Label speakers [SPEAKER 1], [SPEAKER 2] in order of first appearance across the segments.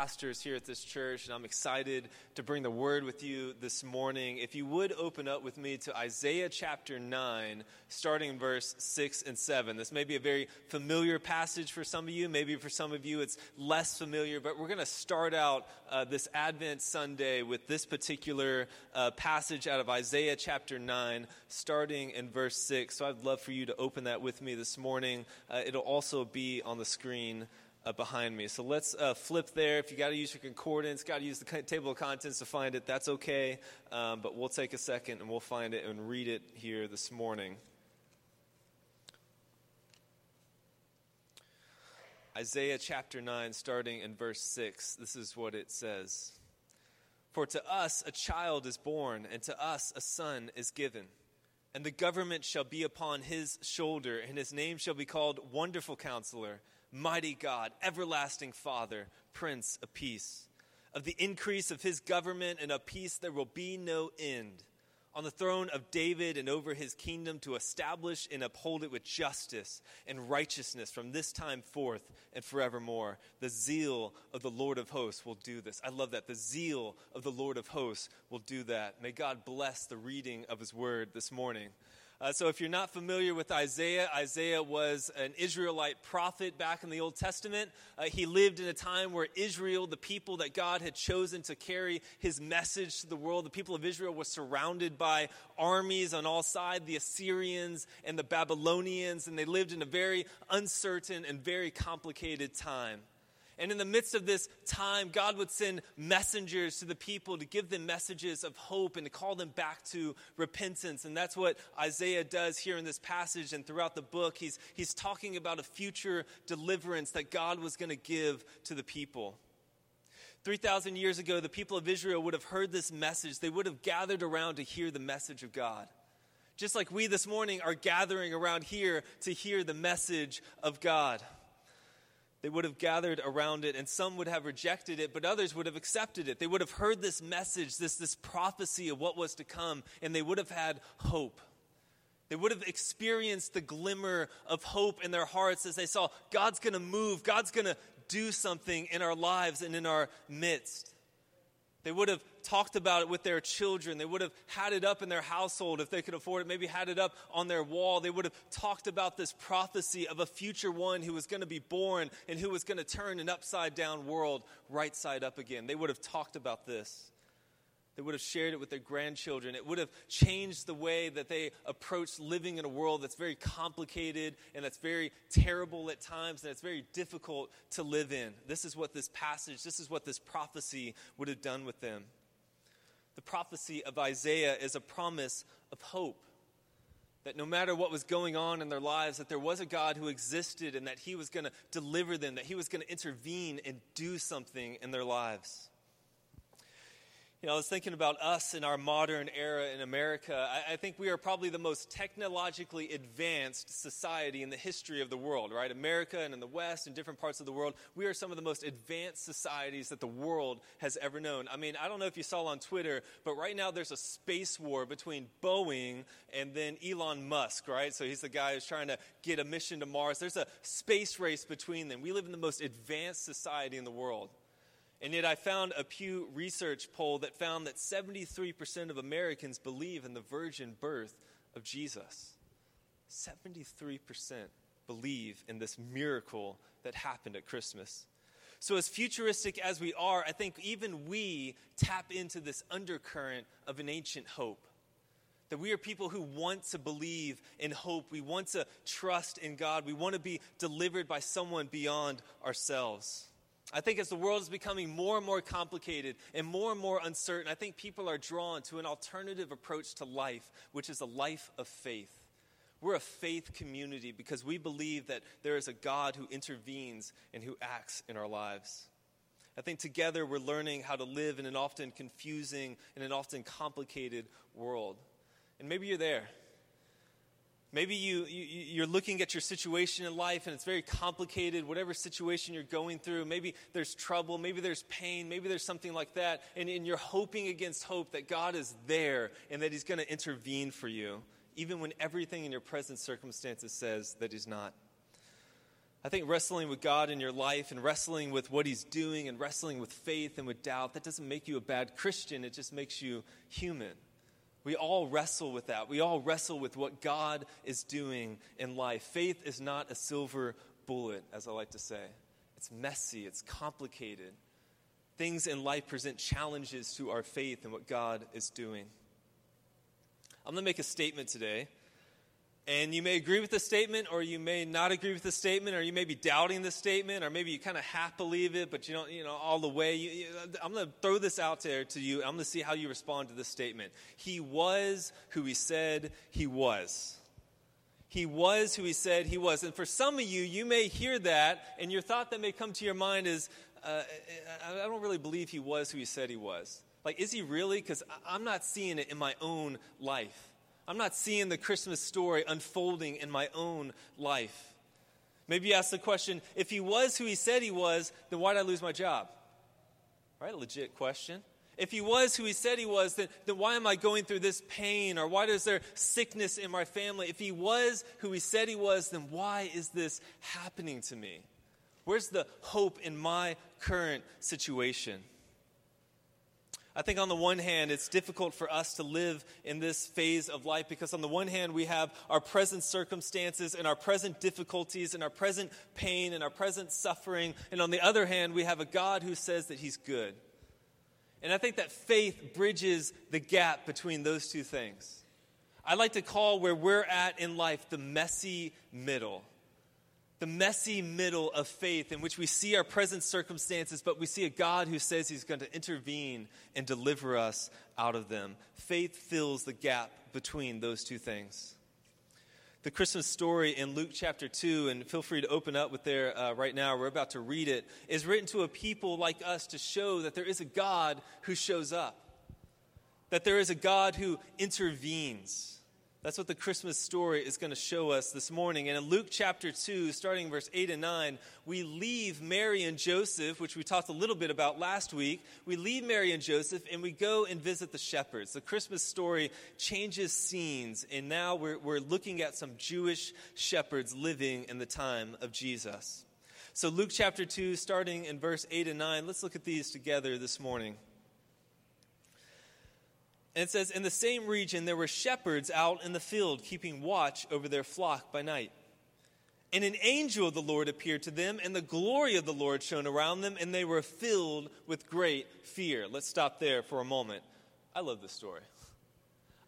[SPEAKER 1] pastors here at this church, and I'm excited to bring the word with you this morning. If you would open up with me to Isaiah chapter 9, starting in verse 6 and 7. This may be a very familiar passage for some of you. Maybe for some of you it's less familiar, but we're going to start out uh, this Advent Sunday with this particular uh, passage out of Isaiah chapter 9, starting in verse 6. So I'd love for you to open that with me this morning. Uh, it'll also be on the screen uh, behind me. So let's uh, flip there. If you got to use your concordance, got to use the table of contents to find it, that's okay. Um, but we'll take a second and we'll find it and read it here this morning. Isaiah chapter 9, starting in verse 6, this is what it says For to us a child is born, and to us a son is given. And the government shall be upon his shoulder, and his name shall be called Wonderful Counselor mighty God, everlasting Father, Prince of Peace. Of the increase of his government and of peace there will be no end. On the throne of David and over his kingdom to establish and uphold it with justice and righteousness from this time forth and forevermore. The zeal of the Lord of hosts will do this. I love that. The zeal of the Lord of hosts will do that. May God bless the reading of his word this morning. Uh, so, if you're not familiar with Isaiah, Isaiah was an Israelite prophet back in the Old Testament. Uh, he lived in a time where Israel, the people that God had chosen to carry his message to the world, the people of Israel were surrounded by armies on all sides the Assyrians and the Babylonians, and they lived in a very uncertain and very complicated time. And in the midst of this time, God would send messengers to the people to give them messages of hope and to call them back to repentance. And that's what Isaiah does here in this passage and throughout the book. He's, he's talking about a future deliverance that God was going to give to the people. 3,000 years ago, the people of Israel would have heard this message. They would have gathered around to hear the message of God. Just like we this morning are gathering around here to hear the message of God. They would have gathered around it, and some would have rejected it, but others would have accepted it. They would have heard this message, this, this prophecy of what was to come, and they would have had hope. They would have experienced the glimmer of hope in their hearts as they saw God's going to move, God's going to do something in our lives and in our midst. They would have talked about it with their children. They would have had it up in their household if they could afford it, maybe had it up on their wall. They would have talked about this prophecy of a future one who was going to be born and who was going to turn an upside down world right side up again. They would have talked about this. They would have shared it with their grandchildren. It would have changed the way that they approached living in a world that's very complicated and that's very terrible at times and it's very difficult to live in. This is what this passage, this is what this prophecy would have done with them. The prophecy of Isaiah is a promise of hope. That no matter what was going on in their lives, that there was a God who existed and that He was going to deliver them, that He was going to intervene and do something in their lives. You know, I was thinking about us in our modern era in America. I, I, think we are probably the most technologically advanced society in the history of the world, right? America and in the West and different parts of the world, we are some of the most advanced societies that the world has ever known. I mean, I don't know if you saw on Twitter, but right now there's a space war between Boeing and then Elon Musk, right? So he's the guy who's trying to get a mission to Mars. There's a space race between them. We live in the most advanced society in the world. And yet, I found a Pew Research poll that found that 73% of Americans believe in the virgin birth of Jesus. 73% believe in this miracle that happened at Christmas. So, as futuristic as we are, I think even we tap into this undercurrent of an ancient hope. That we are people who want to believe in hope. We want to trust in God. We want to be delivered by someone beyond ourselves. I think as the world is becoming more and more complicated and more and more uncertain, I think people are drawn to an alternative approach to life, which is a life of faith. We're a faith community because we believe that there is a God who intervenes and who acts in our lives. I think together we're learning how to live in an often confusing and an often complicated world. And maybe you're there. Maybe you, you, are looking at your situation in life and it's very complicated, whatever situation you're going through. Maybe there's trouble, maybe there's pain, maybe there's something like that. And, and you're hoping against hope that God is there and that He's going to intervene for you, even when everything in your present circumstances says that He's not. I think wrestling with God in your life and wrestling with what He's doing and wrestling with faith and with doubt, that doesn't make you a bad Christian. It just makes you human. We all wrestle with that. We all wrestle with what God is doing in life. Faith is not a silver bullet, as I like to say. It's messy, it's complicated. Things in life present challenges to our faith and what God is doing. I'm going to make a statement today and you may agree with the statement, or you may not agree with the statement, or you may be doubting the statement, or maybe you kind of half believe it, but you don't, you know, all the way. You, you, I'm going to throw this out there to you. I'm going to see how you respond to this statement. He was who he said he was. He was who he said he was. And for some of you, you may hear that, and your thought that may come to your mind is, uh, I don't really believe he was who he said he was. Like, is he really? Because I'm not seeing it in my own life. I'm not seeing the Christmas story unfolding in my own life. Maybe you ask the question if he was who he said he was, then why did I lose my job? Right? A legit question. If he was who he said he was, then, then why am I going through this pain? Or why is there sickness in my family? If he was who he said he was, then why is this happening to me? Where's the hope in my current situation? I think on the one hand, it's difficult for us to live in this phase of life because, on the one hand, we have our present circumstances and our present difficulties and our present pain and our present suffering. And on the other hand, we have a God who says that He's good. And I think that faith bridges the gap between those two things. I like to call where we're at in life the messy middle the messy middle of faith in which we see our present circumstances, but we see a God who says he's going to intervene and deliver us out of them. Faith fills the gap between those two things. The Christmas story in Luke chapter 2, and feel free to open up with there uh, right now, we're about to read it, is written to a people like us to show that there is a God who shows up, that there is a God who intervenes that's what the Christmas story is going to show us this morning. And in Luke chapter 2, starting verse 8 and 9, we leave Mary and Joseph, which we talked a little bit about last week. We leave Mary and Joseph and we go and visit the shepherds. The Christmas story changes scenes, and now we're, we're looking at some Jewish shepherds living in the time of Jesus. So, Luke chapter 2, starting in verse 8 and 9, let's look at these together this morning. And it says, In the same region there were shepherds out in the field, keeping watch over their flock by night. And an angel of the Lord appeared to them, and the glory of the Lord shone around them, and they were filled with great fear. Let's stop there for a moment. I love this story.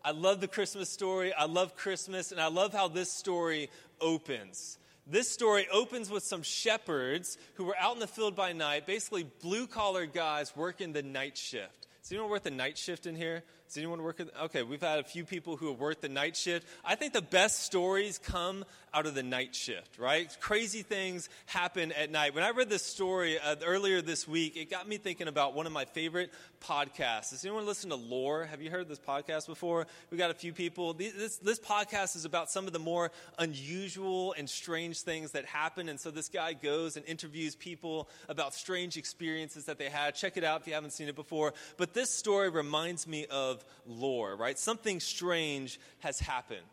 [SPEAKER 1] I love the Christmas story. I love Christmas, and I love how this story opens. This story opens with some shepherds who were out in the field by night, basically blue collar guys working the night shift. Does anyone work the night shift in here? Does anyone work? Okay, we've had a few people who have worked the night shift. I think the best stories come out of the night shift, right? Crazy things happen at night. When I read this story uh, earlier this week, it got me thinking about one of my favorite podcasts. Does anyone listen to Lore? Have you heard this podcast before? We got a few people. This, this podcast is about some of the more unusual and strange things that happen. And so this guy goes and interviews people about strange experiences that they had. Check it out if you haven't seen it before. But this story reminds me of lore, right? Something strange has happened.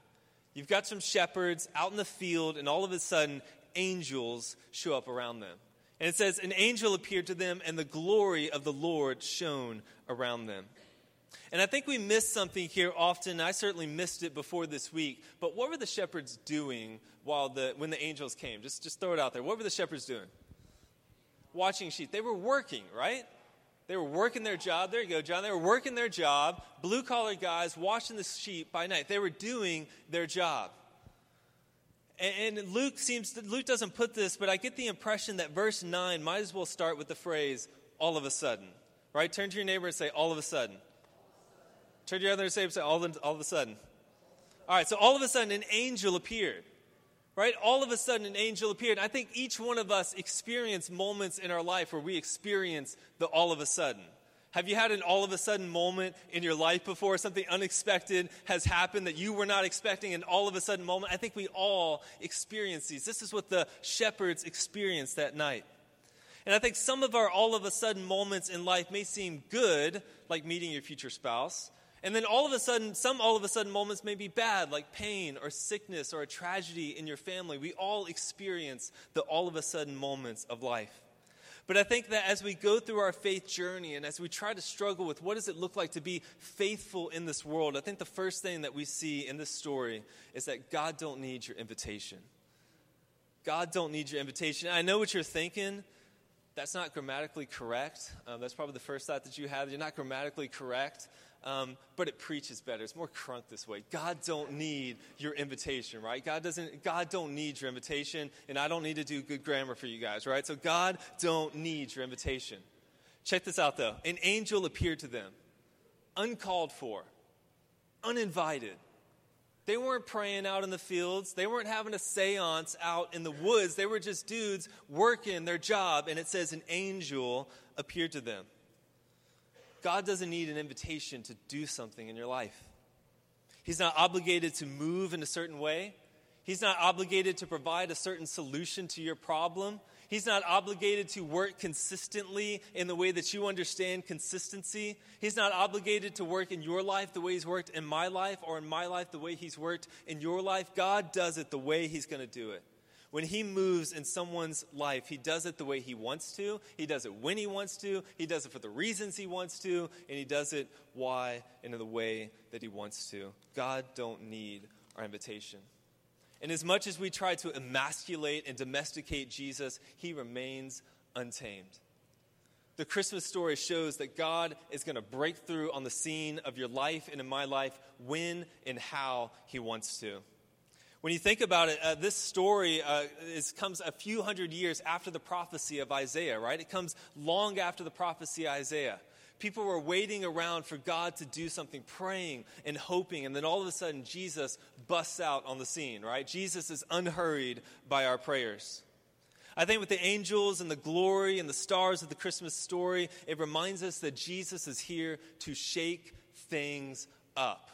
[SPEAKER 1] You've got some shepherds out in the field, and all of a sudden, angels show up around them. And it says, An angel appeared to them, and the glory of the Lord shone around them. And I think we miss something here often. I certainly missed it before this week. But what were the shepherds doing while the, when the angels came? Just, just throw it out there. What were the shepherds doing? Watching sheep. They were working, right? They were working their job. There you go, John. They were working their job. Blue collar guys watching the sheep by night. They were doing their job. And, Luke seems to, Luke doesn't put this, but I get the impression that verse 9 might as well start with the phrase, all of a sudden. Right? Turn to your neighbor and say, all of a sudden. Turn to your other neighbor and say, all of, all of a sudden. All right, so all of a sudden an angel appeared right? All of a sudden, an angel appeared. I think each one of us experience moments in our life where we experience the all of a sudden. Have you had an all of a sudden moment in your life before? Something unexpected has happened that you were not expecting, an all of a sudden moment? I think we all experience these. This is what the shepherds experienced that night. And I think some of our all of a sudden moments in life may seem good, like meeting your future spouse, And then all of a sudden, some all of a sudden moments may be bad, like pain or sickness or a tragedy in your family. We all experience the all of a sudden moments of life. But I think that as we go through our faith journey and as we try to struggle with what does it look like to be faithful in this world, I think the first thing that we see in this story is that God don't need your invitation. God don't need your invitation. I know what you're thinking. That's not grammatically correct. Um, that's probably the first thought that you have. You're not grammatically correct um, but it preaches better. It's more crunk this way. God don't need your invitation, right? God doesn't. God don't need your invitation, and I don't need to do good grammar for you guys, right? So God don't need your invitation. Check this out, though. An angel appeared to them, uncalled for, uninvited. They weren't praying out in the fields. They weren't having a seance out in the woods. They were just dudes working their job. And it says an angel appeared to them. God doesn't need an invitation to do something in your life. He's not obligated to move in a certain way. He's not obligated to provide a certain solution to your problem. He's not obligated to work consistently in the way that you understand consistency. He's not obligated to work in your life the way He's worked in my life or in my life the way He's worked in your life. God does it the way He's going to do it. When he moves in someone's life, he does it the way he wants to. He does it when he wants to. He does it for the reasons he wants to. And he does it why and in the way that he wants to. God don't need our invitation. And as much as we try to emasculate and domesticate Jesus, he remains untamed. The Christmas story shows that God is going to break through on the scene of your life and in my life when and how he wants to. When you think about it, uh, this story uh, is, comes a few hundred years after the prophecy of Isaiah, right? It comes long after the prophecy of Isaiah. People were waiting around for God to do something, praying and hoping, and then all of a sudden Jesus busts out on the scene, right? Jesus is unhurried by our prayers. I think with the angels and the glory and the stars of the Christmas story, it reminds us that Jesus is here to shake things up.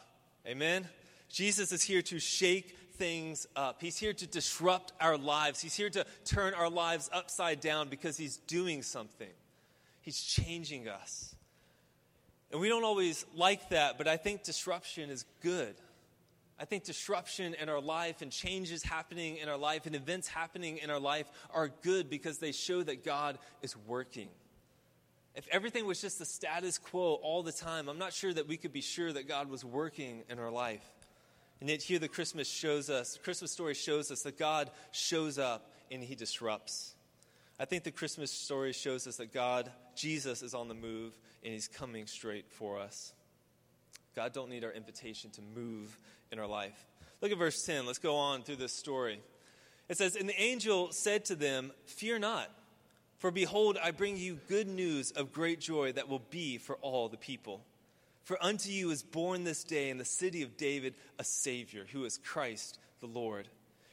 [SPEAKER 1] Amen? Jesus is here to shake things up. He's here to disrupt our lives. He's here to turn our lives upside down because He's doing something. He's changing us. And we don't always like that, but I think disruption is good. I think disruption in our life and changes happening in our life and events happening in our life are good because they show that God is working. If everything was just the status quo all the time, I'm not sure that we could be sure that God was working in our life. And yet here the Christmas shows us, the Christmas story shows us that God shows up and he disrupts. I think the Christmas story shows us that God, Jesus, is on the move and he's coming straight for us. God don't need our invitation to move in our life. Look at verse 10. Let's go on through this story. It says, And the angel said to them, Fear not, for behold, I bring you good news of great joy that will be for all the people. For unto you is born this day in the city of David a Savior, who is Christ the Lord.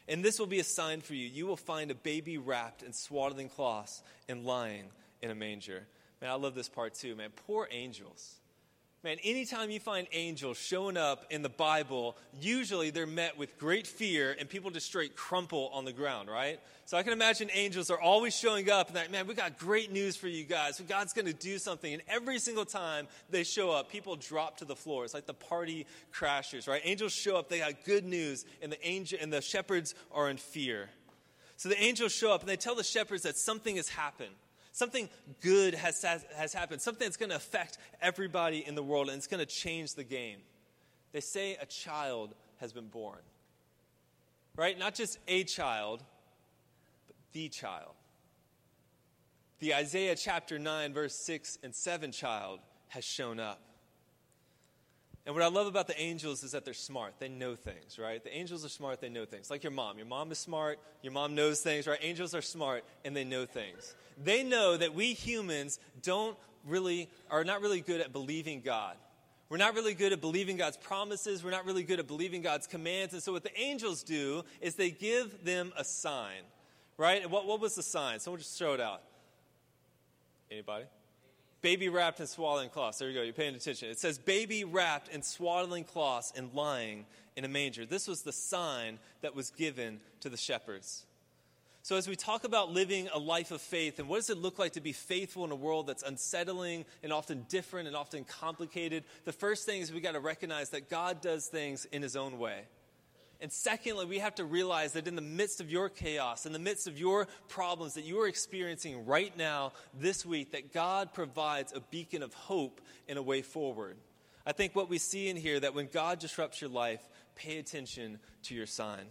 [SPEAKER 1] And this will be a sign for you. You will find a baby wrapped in swaddling cloths and lying in a manger. Man, I love this part too, man. Poor angels. Man, anytime you find angels showing up in the Bible, usually they're met with great fear and people just straight crumple on the ground, right? So I can imagine angels are always showing up and that, man, we got great news for you guys. God's going to do something. And every single time they show up, people drop to the floor. It's like the party crashers, right? Angels show up, they got good news, and the angel and the shepherds are in fear. So the angels show up and they tell the shepherds that something has happened. Something good has, has happened, something that's going to affect everybody in the world, and it's going to change the game. They say a child has been born. Right? Not just a child, but the child. The Isaiah chapter 9, verse 6 and 7 child has shown up. And what I love about the angels is that they're smart. They know things, right? The angels are smart, they know things. Like your mom. Your mom is smart, your mom knows things, right? Angels are smart and they know things. They know that we humans don't really are not really good at believing God. We're not really good at believing God's promises. We're not really good at believing God's commands. And so what the angels do is they give them a sign. Right? And what, what was the sign? Someone just throw it out. Anybody? Baby wrapped in swaddling cloths. There you go, you're paying attention. It says, baby wrapped in swaddling cloths and lying in a manger. This was the sign that was given to the shepherds. So, as we talk about living a life of faith and what does it look like to be faithful in a world that's unsettling and often different and often complicated, the first thing is we got to recognize that God does things in His own way. And secondly, we have to realize that in the midst of your chaos, in the midst of your problems that you are experiencing right now, this week, that God provides a beacon of hope and a way forward. I think what we see in here that when God disrupts your life, pay attention to your sign.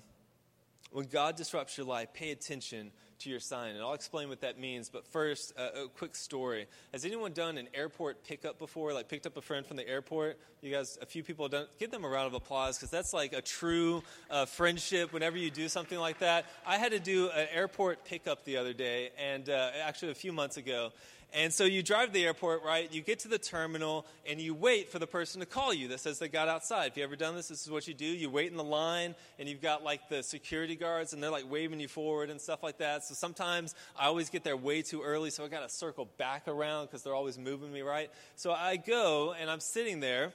[SPEAKER 1] When God disrupts your life, pay attention to your sign. And I'll explain what that means. But first, uh, a quick story. Has anyone done an airport pickup before? Like picked up a friend from the airport? You guys, a few people have done. Give them a round of applause because that's like a true uh, friendship whenever you do something like that. I had to do an airport pickup the other day, and uh, actually a few months ago. And so you drive to the airport, right? You get to the terminal and you wait for the person to call you that says they got outside. If you ever done this, this is what you do. You wait in the line and you've got like the security guards and they're like waving you forward and stuff like that. So sometimes I always get there way too early, so I got to circle back around because they're always moving me, right? So I go and I'm sitting there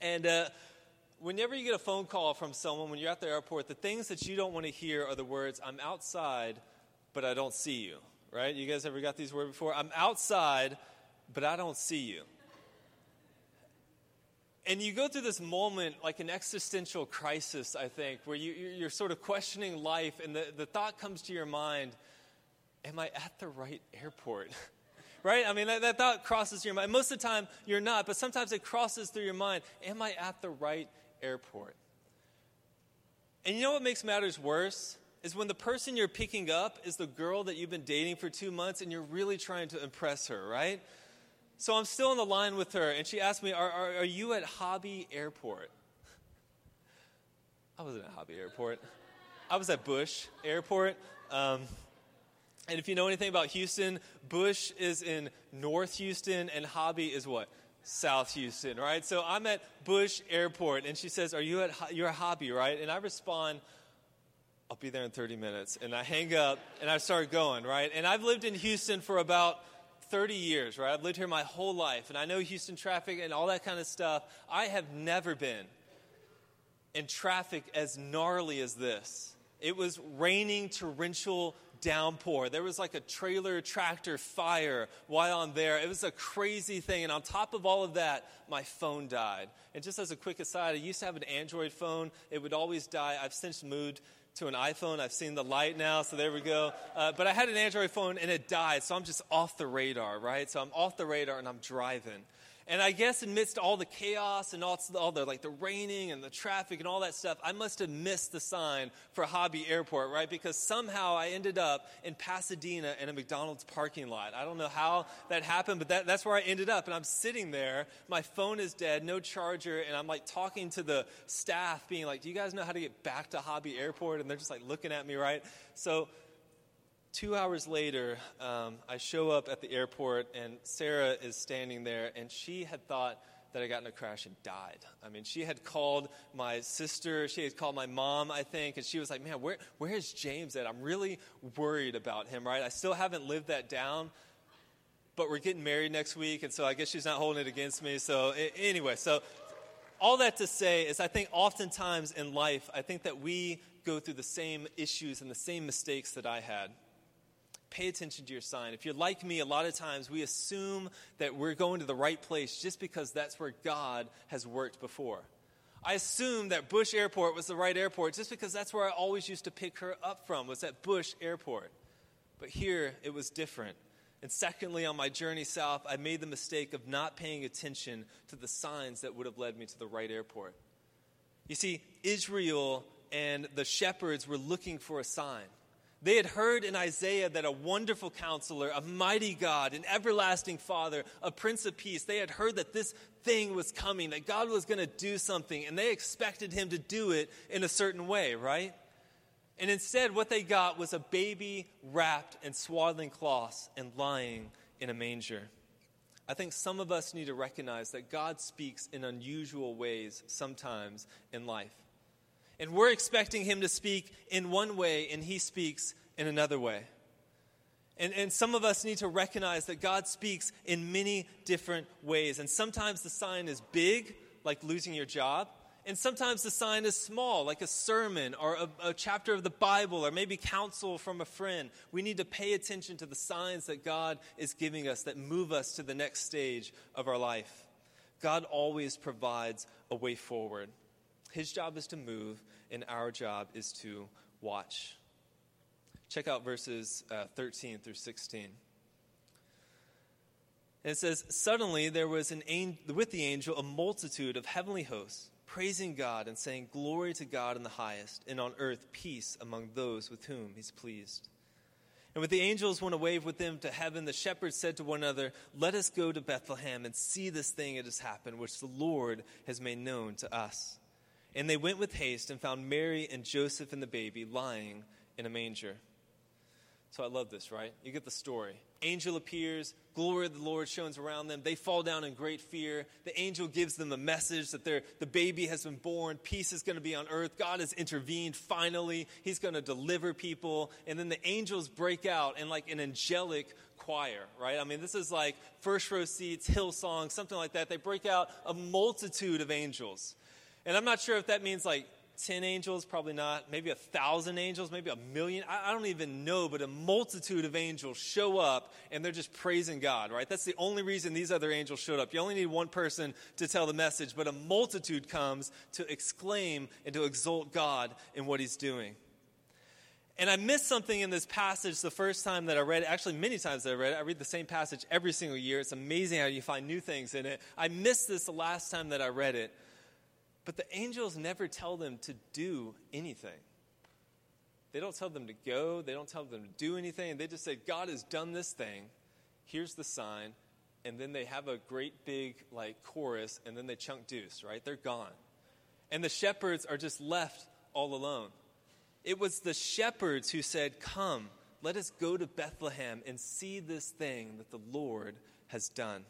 [SPEAKER 1] and, uh, whenever you get a phone call from someone when you're at the airport, the things that you don't want to hear are the words, I'm outside, but I don't see you right? You guys ever got these words before? I'm outside, but I don't see you. And you go through this moment like an existential crisis, I think, where you, you're sort of questioning life, and the, the thought comes to your mind Am I at the right airport? right? I mean, that, that thought crosses your mind. Most of the time, you're not, but sometimes it crosses through your mind Am I at the right airport? And you know what makes matters worse? Is when the person you're picking up is the girl that you've been dating for two months and you're really trying to impress her, right? So I'm still on the line with her, and she asked me, Are, are, are you at Hobby Airport? I wasn't at Hobby Airport. I was at Bush Airport. Um, and if you know anything about Houston, Bush is in North Houston, and Hobby is what? South Houston, right? So I'm at Bush Airport, and she says, "Are you at your Hobby, right?" And I respond, I'll be there in 30 minutes. And I hang up and I start going, right? And I've lived in Houston for about 30 years, right? I've lived here my whole life and I know Houston traffic and all that kind of stuff. I have never been in traffic as gnarly as this. It was raining torrential downpour. There was like a trailer tractor fire while I'm there. It was a crazy thing. And on top of all of that, my phone died. And just as a quick aside, I used to have an Android phone. It would always die. I've since moved to an iPhone. I've seen the light now, so there we go. Uh, but I had an Android phone and it died, so I'm just off the radar, right? So I'm off the radar and I'm driving. And I guess amidst all the chaos and all, all the like the raining and the traffic and all that stuff, I must have missed the sign for Hobby Airport, right? Because somehow I ended up in Pasadena in a McDonald's parking lot. I don't know how that happened, but that, that's where I ended up. And I'm sitting there, my phone is dead, no charger, and I'm like talking to the staff, being like, "Do you guys know how to get back to Hobby Airport?" And they're just like looking at me, right? So two hours later, um, I show up at the airport, and Sarah is standing there, and she had thought that I got in a crash and died. I mean, she had called my sister, she had called my mom, I think, and she was like, Man, where, where's James at? I'm really worried about him, right? I still haven't lived that down, but we're getting married next week, and so I guess she's not holding it against me. So, anyway, so all that to say is, I think oftentimes in life, I think that we go through the same issues and the same mistakes that I had pay attention to your sign. If you're like me, a lot of times we assume that we're going to the right place just because that's where God has worked before. I assumed that Bush Airport was the right airport just because that's where I always used to pick her up from, was at Bush Airport. But here it was different. And secondly, on my journey south, I made the mistake of not paying attention to the signs that would have led me to the right airport. You see, Israel and the shepherds were looking for a sign. They had heard in Isaiah that a wonderful counselor, a mighty God, an everlasting Father, a Prince of Peace, they had heard that this thing was coming, that God was going to do something, and they expected him to do it in a certain way, right? And instead, what they got was a baby wrapped in swaddling cloths and lying in a manger. I think some of us need to recognize that God speaks in unusual ways sometimes in life. And we're expecting him to speak in one way, and he speaks in another way. And, and some of us need to recognize that God speaks in many different ways. And sometimes the sign is big, like losing your job. And sometimes the sign is small, like a sermon or a, a, chapter of the Bible or maybe counsel from a friend. We need to pay attention to the signs that God is giving us that move us to the next stage of our life. God always provides a way forward. His job is to move, and our job is to watch. Check out verses uh, 13 through 16. And it says, Suddenly there was an with the angel a multitude of heavenly hosts, praising God and saying, Glory to God in the highest, and on earth peace among those with whom he's pleased. And when the angels went away with them to heaven, the shepherds said to one another, Let us go to Bethlehem and see this thing that has happened, which the Lord has made known to us. And they went with haste and found Mary and Joseph and the baby lying in a manger. So I love this, right? You get the story. Angel appears, glory of the Lord shines around them. They fall down in great fear. The angel gives them a message that the baby has been born. Peace is going to be on earth. God has intervened finally. He's going to deliver people. And then the angels break out in like an angelic choir, right? I mean, this is like first row seats, hill Hillsong, something like that. They break out a multitude of angels. And I'm not sure if that means like 10 angels, probably not, maybe a thousand angels, maybe a million. I, I, don't even know, but a multitude of angels show up and they're just praising God, right? That's the only reason these other angels showed up. You only need one person to tell the message, but a multitude comes to exclaim and to exalt God in what he's doing. And I missed something in this passage the first time that I read it. Actually, many times that I read it. I read the same passage every single year. It's amazing how you find new things in it. I missed this the last time that I read it. But the angels never tell them to do anything. They don't tell them to go, they don't tell them to do anything. They just say, God has done this thing. Here's the sign. And then they have a great big like chorus and then they chunk deuce, right? They're gone. And the shepherds are just left all alone. It was the shepherds who said, Come, let us go to Bethlehem and see this thing that the Lord has done.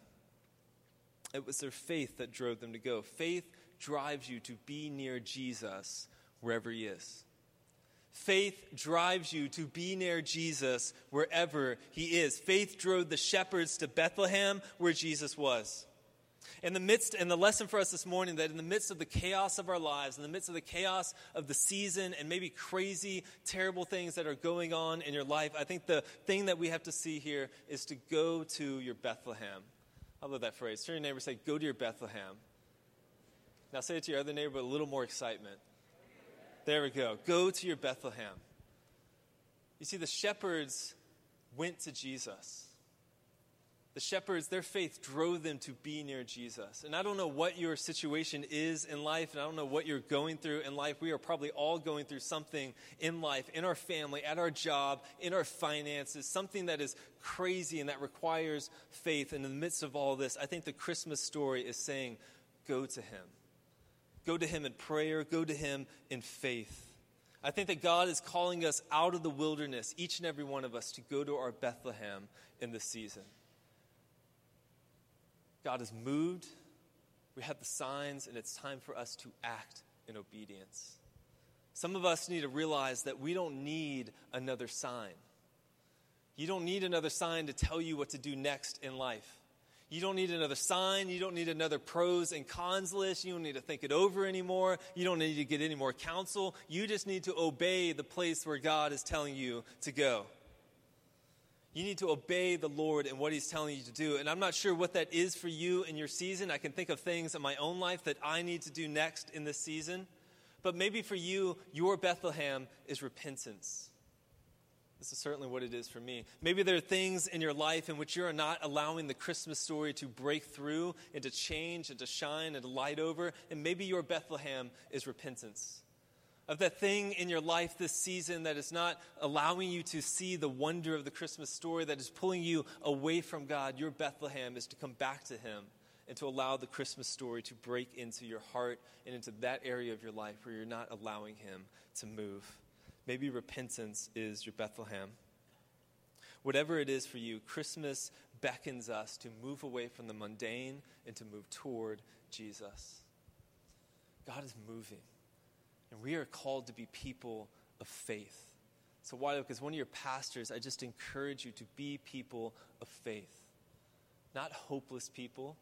[SPEAKER 1] It was their faith that drove them to go. Faith drives you to be near Jesus wherever he is. Faith drives you to be near Jesus wherever he is. Faith drove the shepherds to Bethlehem where Jesus was. In the midst, and the lesson for us this morning that in the midst of the chaos of our lives, in the midst of the chaos of the season, and maybe crazy, terrible things that are going on in your life, I think the thing that we have to see here is to go to your Bethlehem. I love that phrase. Turn your neighbor say, Go to your Bethlehem. Now say it to your other neighbor with a little more excitement. There we go. Go to your Bethlehem. You see, the shepherds went to Jesus. The shepherds, their faith drove them to be near Jesus. And I don't know what your situation is in life, and I don't know what you're going through in life. We are probably all going through something in life, in our family, at our job, in our finances, something that is crazy and that requires faith. And in the midst of all this, I think the Christmas story is saying, go to Him. Go to Him in prayer, go to Him in faith. I think that God is calling us out of the wilderness, each and every one of us, to go to our Bethlehem in this season. God is moved. We have the signs, and it's time for us to act in obedience. Some of us need to realize that we don't need another sign. You don't need another sign to tell you what to do next in life. You don't need another sign. You don't need another pros and cons list. You don't need to think it over anymore. You don't need to get any more counsel. You just need to obey the place where God is telling you to go. You need to obey the Lord and what He's telling you to do. And I'm not sure what that is for you in your season. I can think of things in my own life that I need to do next in this season. But maybe for you, your Bethlehem is repentance. This is certainly what it is for me. Maybe there are things in your life in which you are not allowing the Christmas story to break through and to change and to shine and to light over. And maybe your Bethlehem is repentance. Of that thing in your life this season that is not allowing you to see the wonder of the Christmas story, that is pulling you away from God, your Bethlehem is to come back to Him and to allow the Christmas story to break into your heart and into that area of your life where you're not allowing Him to move. Maybe repentance is your Bethlehem. Whatever it is for you, Christmas beckons us to move away from the mundane and to move toward Jesus. God is moving, and we are called to be people of faith. So, why? Because one of your pastors, I just encourage you to be people of faith. Not hopeless people,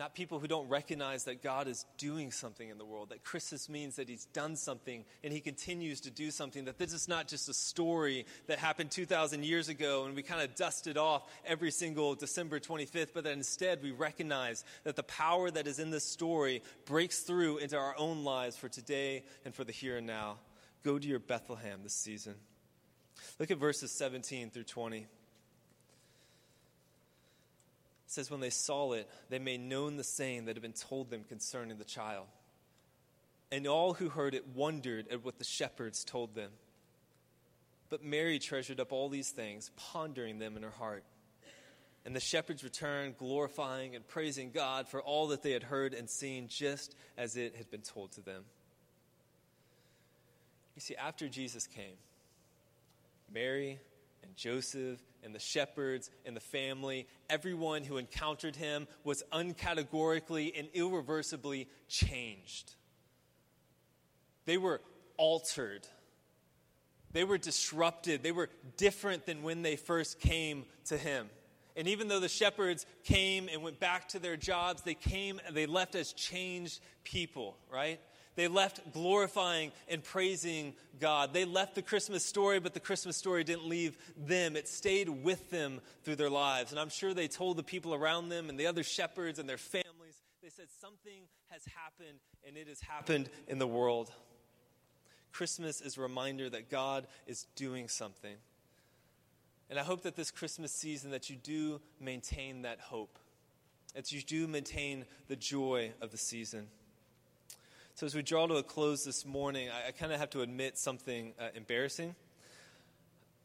[SPEAKER 1] not people who don't recognize that God is doing something in the world, that Christmas means that He's done something and He continues to do something, that this is not just a story that happened 2,000 years ago and we kind of dusted off every single December 25th, but that instead we recognize that the power that is in this story breaks through into our own lives for today and for the here and now. Go to your Bethlehem this season. Look at verses 17 through 20 says, When they saw it, they made known the saying that had been told them concerning the child. And all who heard it wondered at what the shepherds told them. But Mary treasured up all these things, pondering them in her heart. And the shepherds returned, glorifying and praising God for all that they had heard and seen, just as it had been told to them. You see, after Jesus came, Mary and Joseph and the shepherds and the family, everyone who encountered him was uncategorically and irreversibly changed. They were altered. They were disrupted. They were different than when they first came to him. And even though the shepherds came and went back to their jobs, they came and they left as changed people, right? They left glorifying and praising God. They left the Christmas story, but the Christmas story didn't leave them. It stayed with them through their lives. And I'm sure they told the people around them and the other shepherds and their families, they said, Something has happened, and it has happened in the world. Christmas is a reminder that God is doing something. And I hope that this Christmas season that you do maintain that hope. That you do maintain the joy of the season. So, as we draw to a close this morning, I, I kind of have to admit something uh, embarrassing.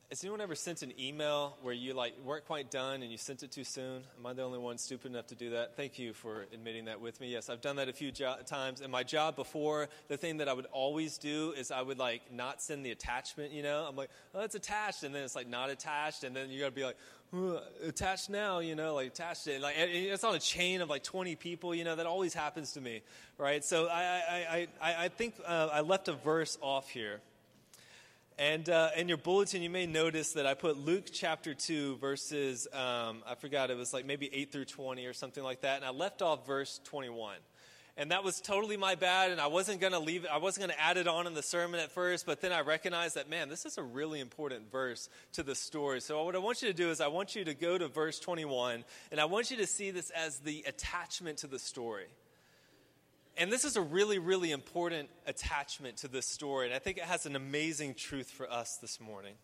[SPEAKER 1] Has anyone ever sent an email where you like weren't quite done and you sent it too soon? Am I the only one stupid enough to do that? Thank you for admitting that with me. Yes, I've done that a few jo- times. In my job before, the thing that I would always do is I would like not send the attachment. You know, I'm like, oh, it's attached, and then it's like not attached, and then you got to be like, attached now, you know, like attached it. Like it's on a chain of like 20 people, you know, that always happens to me, right? So I, I, I, I think uh, I left a verse off here. And uh, in your bulletin, you may notice that I put Luke chapter 2, verses, um, I forgot, it was like maybe 8 through 20 or something like that. And I left off verse 21 and that was totally my bad and i wasn't going to leave i wasn't going to add it on in the sermon at first but then i recognized that man this is a really important verse to the story. So what i want you to do is i want you to go to verse 21 and i want you to see this as the attachment to the story. And this is a really really important attachment to this story and i think it has an amazing truth for us this morning.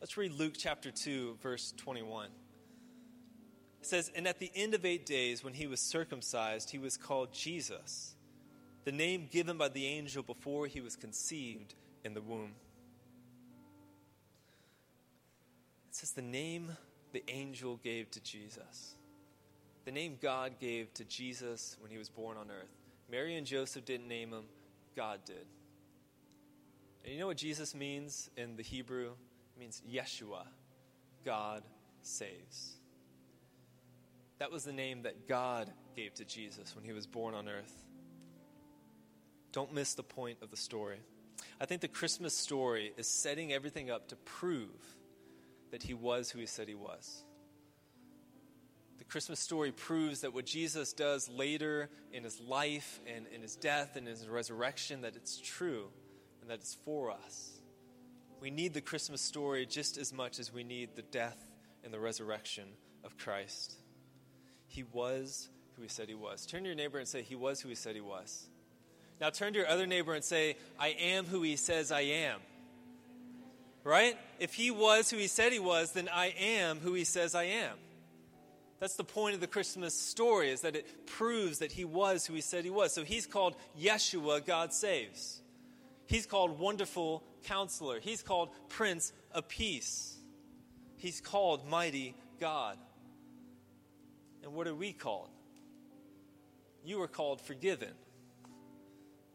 [SPEAKER 1] Let's read luke chapter 2 verse 21 it says, And at the end of eight days, when he was circumcised, he was called Jesus, the name given by the angel before he was conceived in the womb. It says, The name the angel gave to Jesus, the name God gave to Jesus when he was born on earth. Mary and Joseph didn't name him, God did. And you know what Jesus means in the Hebrew? It means Yeshua, God saves. That was the name that God gave to Jesus when he was born on earth. Don't miss the point of the story. I think the Christmas story is setting everything up to prove that he was who he said he was. The Christmas story proves that what Jesus does later in his life and in his death and in his resurrection, that it's true and that it's for us. We need the Christmas story just as much as we need the death and the resurrection of Christ. He was who he said he was. Turn to your neighbor and say, He was who he said he was. Now turn to your other neighbor and say, I am who he says I am. Right? If he was who he said he was, then I am who he says I am. That's the point of the Christmas story, is that it proves that he was who he said he was. So he's called Yeshua, God saves. He's called Wonderful Counselor. He's called Prince of Peace. He's called Mighty God. And what are we called? You are called forgiven.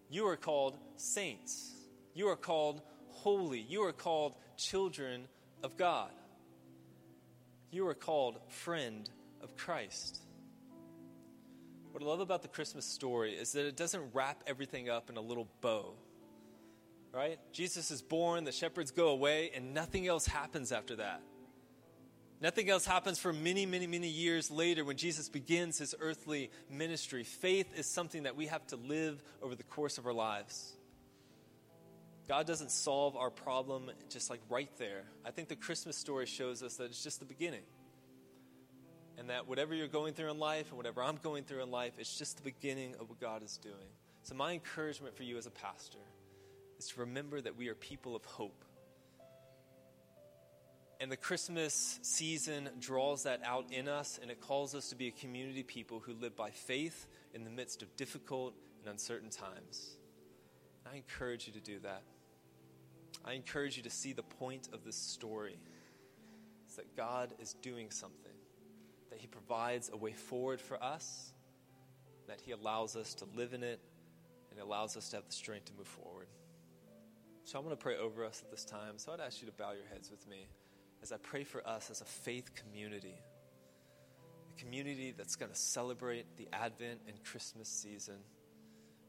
[SPEAKER 1] You are called saints. You are called holy. You are called children of God. You are called friend of Christ. What I love about the Christmas story is that it doesn't wrap everything up in a little bow. Right? Jesus is born, the shepherds go away, and nothing else happens after that. Nothing else happens for many, many, many years later when Jesus begins his earthly ministry. Faith is something that we have to live over the course of our lives. God doesn't solve our problem just like right there. I think the Christmas story shows us that it's just the beginning. And that whatever you're going through in life and whatever I'm going through in life, it's just the beginning of what God is doing. So, my encouragement for you as a pastor is to remember that we are people of hope. And the Christmas season draws that out in us, and it calls us to be a community people who live by faith in the midst of difficult and uncertain times. I encourage you to do that. I encourage you to see the point of this story. It's that God is doing something, that He provides a way forward for us, that He allows us to live in it, and allows us to have the strength to move forward. So I'm going to pray over us at this time. So I'd ask you to bow your heads with me as I pray for us as a faith community, a community that's going to celebrate the Advent and Christmas season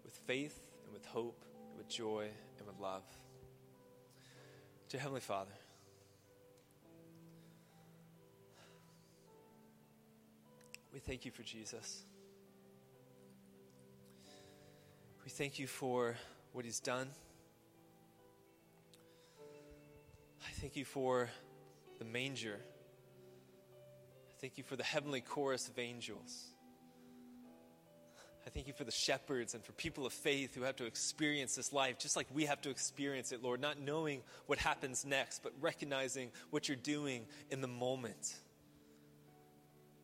[SPEAKER 1] with faith and with hope, and with joy and with love. Dear Heavenly Father, we thank you for Jesus. We thank you for what he's done. I thank you for the manger. I thank you for the heavenly chorus of angels. I thank you for the shepherds and for people of faith who have to experience this life just like we have to experience it, Lord, not knowing what happens next, but recognizing what you're doing in the moment.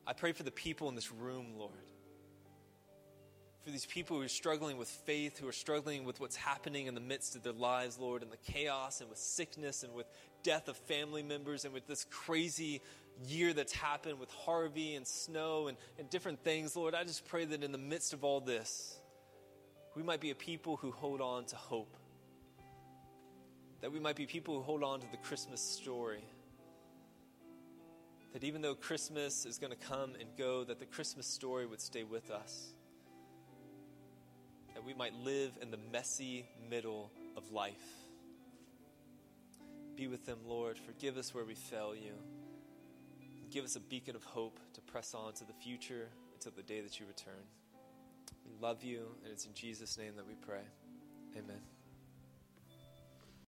[SPEAKER 1] I pray for the people in this room, Lord. For these people who are struggling with faith, who are struggling with what's happening in the midst of their lives, Lord, and the chaos and with sickness and with death of family members and with this crazy year that's happened with Harvey and snow and, and different things, Lord, I just pray that in the midst of all this, we might be a people who hold on to hope. That we might be people who hold on to the Christmas story. That even though Christmas is going to come and go, that the Christmas story would stay with us. That we might live in the messy middle of life. Be with them, Lord. Forgive us where we fail you give us a beacon of hope to press on to the future until the day that you return. We love you, and it's in Jesus' name that we pray.